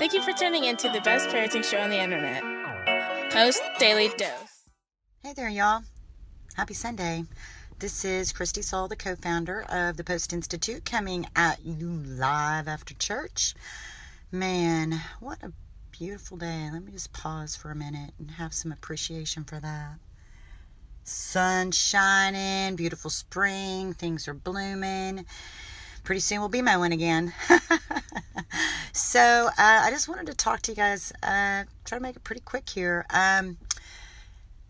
Thank you for tuning in to the best parenting show on the internet. Post Daily Dose. Hey there, y'all. Happy Sunday. This is Kristi Saul, the co founder of the Post Institute, coming at you live after church. Man, what a beautiful day. Let me just pause for a minute and have some appreciation for that. Sun shining, beautiful spring, things are blooming. Pretty soon we'll be mowing again. so, uh, I just wanted to talk to you guys, uh, try to make it pretty quick here. Um,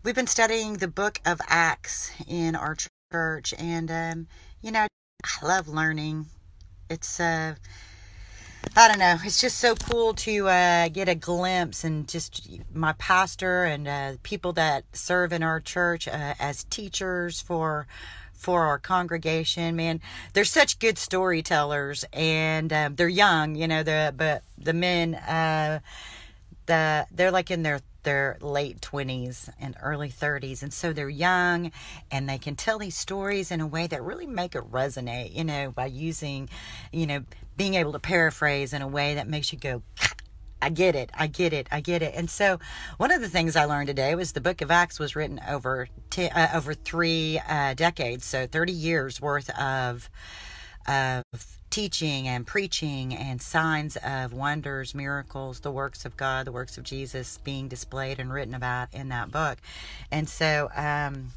we've been studying the book of Acts in our church, and, um, you know, I love learning. It's, uh, I don't know. It's just so cool to uh, get a glimpse and just my pastor and uh, people that serve in our church uh, as teachers for for our congregation. Man, they're such good storytellers, and um, they're young. You know, the but the men, uh, the they're like in their their late 20s and early 30s and so they're young and they can tell these stories in a way that really make it resonate you know by using you know being able to paraphrase in a way that makes you go I get it. I get it. I get it. And so, one of the things I learned today was the Book of Acts was written over t- uh, over three uh, decades, so thirty years worth of of teaching and preaching and signs of wonders, miracles, the works of God, the works of Jesus being displayed and written about in that book. And so, um,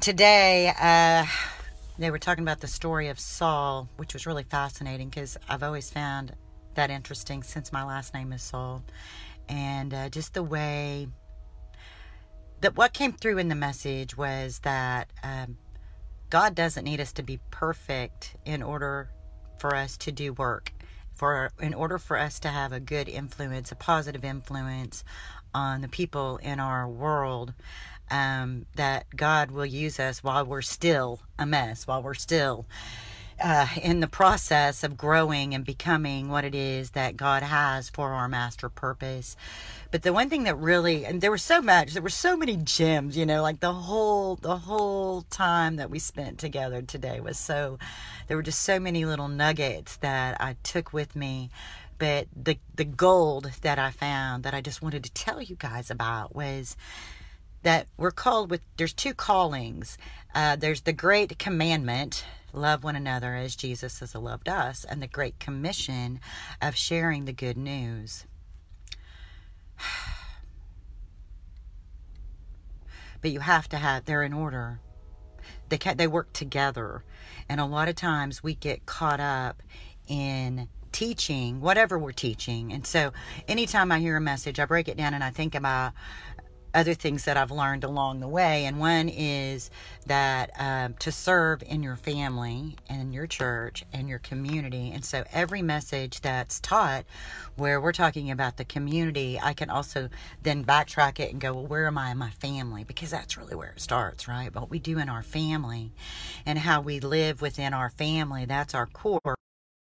today. Uh, they were talking about the story of Saul, which was really fascinating because I've always found that interesting since my last name is Saul. And uh, just the way that what came through in the message was that um, God doesn't need us to be perfect in order for us to do work. For in order for us to have a good influence, a positive influence on the people in our world, um, that God will use us while we're still a mess, while we're still uh, in the process of growing and becoming what it is that God has for our master purpose. But the one thing that really, and there was so much, there were so many gems, you know, like the whole, the whole time that we spent together today was so, there were just so many little nuggets that I took with me. But the, the gold that I found that I just wanted to tell you guys about was that we're called with, there's two callings. Uh, there's the great commandment love one another as Jesus has loved us, and the Great Commission of sharing the good news. But you have to have, they're in order. They, can, they work together. And a lot of times we get caught up in teaching, whatever we're teaching. And so anytime I hear a message, I break it down and I think about other things that I've learned along the way. And one is that uh, to serve in your family and your church and your community. And so every message that's taught where we're talking about the community, I can also then backtrack it and go, well, where am I in my family? Because that's really where it starts, right? What we do in our family and how we live within our family, that's our core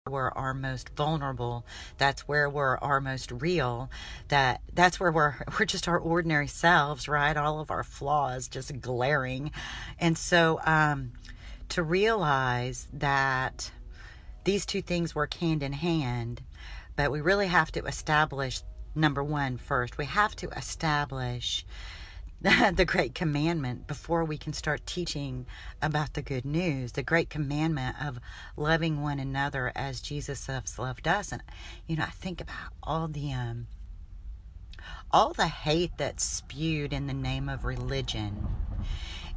we're our most vulnerable that's where we're our most real that that's where we're we're just our ordinary selves right? All of our flaws just glaring. And so um to realize that these two things work hand in hand but we really have to establish number one first we have to establish the great commandment before we can start teaching about the good news the great commandment of loving one another as jesus has loved us. And you know i think about all the um all the hate that's spewed in the name of religion.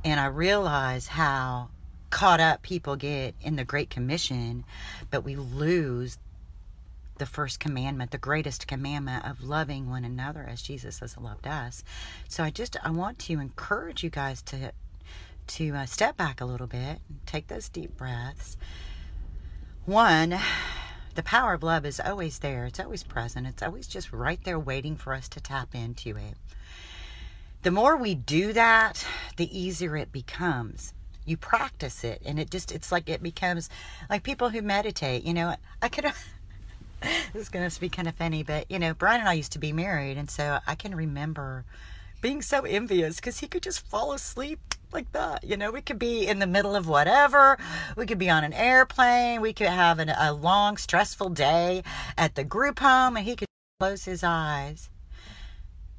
And i realize how caught up people get in the great commission but we lose the first commandment, the greatest commandment of loving one another as Jesus has loved us. So I just I want to encourage you guys to to uh, step back a little bit, take those deep breaths. One, the power of love is always there. It's always present. It's always just right there waiting for us to tap into it. The more we do that, the easier it becomes you practice it and it just it's like it becomes like people who meditate you know i could this is going to be kind of funny, but you know, Bryan and I used to be married, and so I can remember being so envious because he could just fall asleep like that. You know, we could be in the middle of whatever. We could be on an airplane. We could have an, a long, stressful day at the group home, and he could close his eyes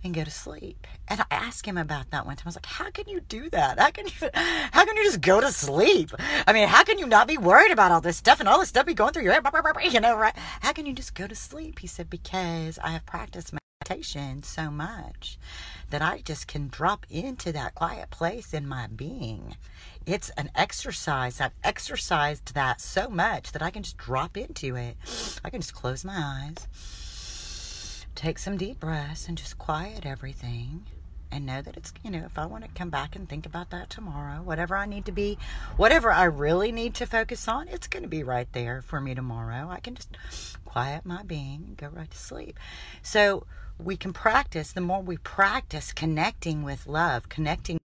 and go to sleep. And I asked him about that one time. I was like, "How can you do that? How can you? How can you just go to sleep? I mean, how can you not be worried about all this stuff and all this stuff be going through your head? You know, right? How can you just go to sleep?" He said, "Because I have practiced meditation so much that I just can drop into that quiet place in my being. It's an exercise. I've exercised that so much that I can just drop into it. I can just close my eyes." Take some deep breaths and just quiet everything and know that it's, you know, if I want to come back and think about that tomorrow, whatever I need to be, whatever I really need to focus on, it's going to be right there for me tomorrow. I can just quiet my being and go right to sleep. So we can practice, the more we practice connecting with love, connecting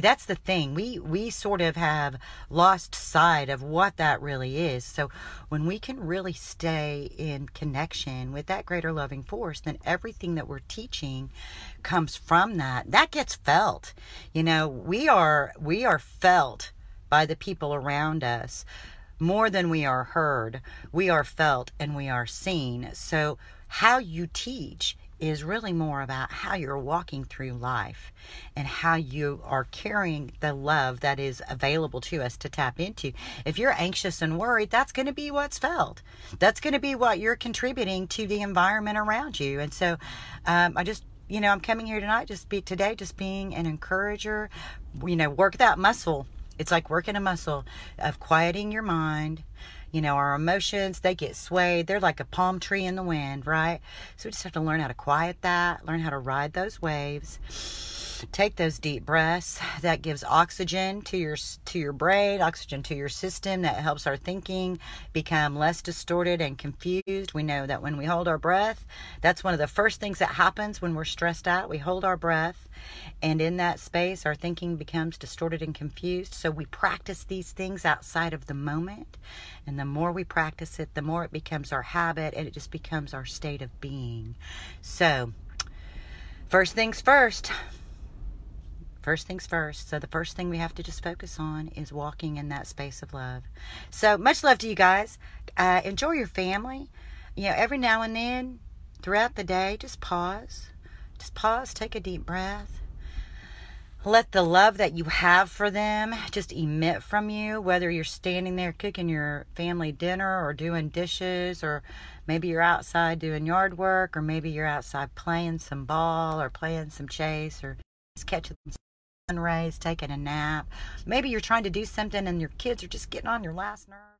That's the thing. We we sort of have lost sight of what that really is. So when we can really stay in connection with that greater loving force, then everything that we're teaching comes from that. That gets felt. You know, we are we are felt by the people around us more than we are heard. We are felt and we are seen. So how you teach is really more about how you're walking through life and how you are carrying the love that is available to us to tap into. If you're anxious and worried, that's going to be what's felt. That's going to be what you're contributing to the environment around you. And so um, I just you know, I'm coming here tonight just be today just being an encourager, you know, work that muscle. It's like working a muscle of quieting your mind, you know, our emotions, they get swayed. They're like a palm tree in the wind, right? So we just have to learn how to quiet that, learn how to ride those waves. Take those deep breaths. That gives oxygen to your to your brain, oxygen to your system that helps our thinking become less distorted and confused. We know that when we hold our breath, that's one of the first things that happens when we're stressed out. We hold our breath and in that space, our thinking becomes distorted and confused. So we practice these things outside of the moment. And the more we practice it, the more it becomes our habit and it just becomes our state of being. So, first things first. First things first. So, the first thing we have to just focus on is walking in that space of love. So, much love to you guys. Uh, enjoy your family. You know, every now and then throughout the day, just pause. Just pause, take a deep breath let the love that you have for them just emit from you, whether you're standing there cooking your family dinner or doing dishes, or maybe you're outside doing yard work, or maybe you're outside playing some ball or playing some chase or just catching some sun rays, taking a nap. Maybe you're trying to do something and your kids are just getting on your last nerve.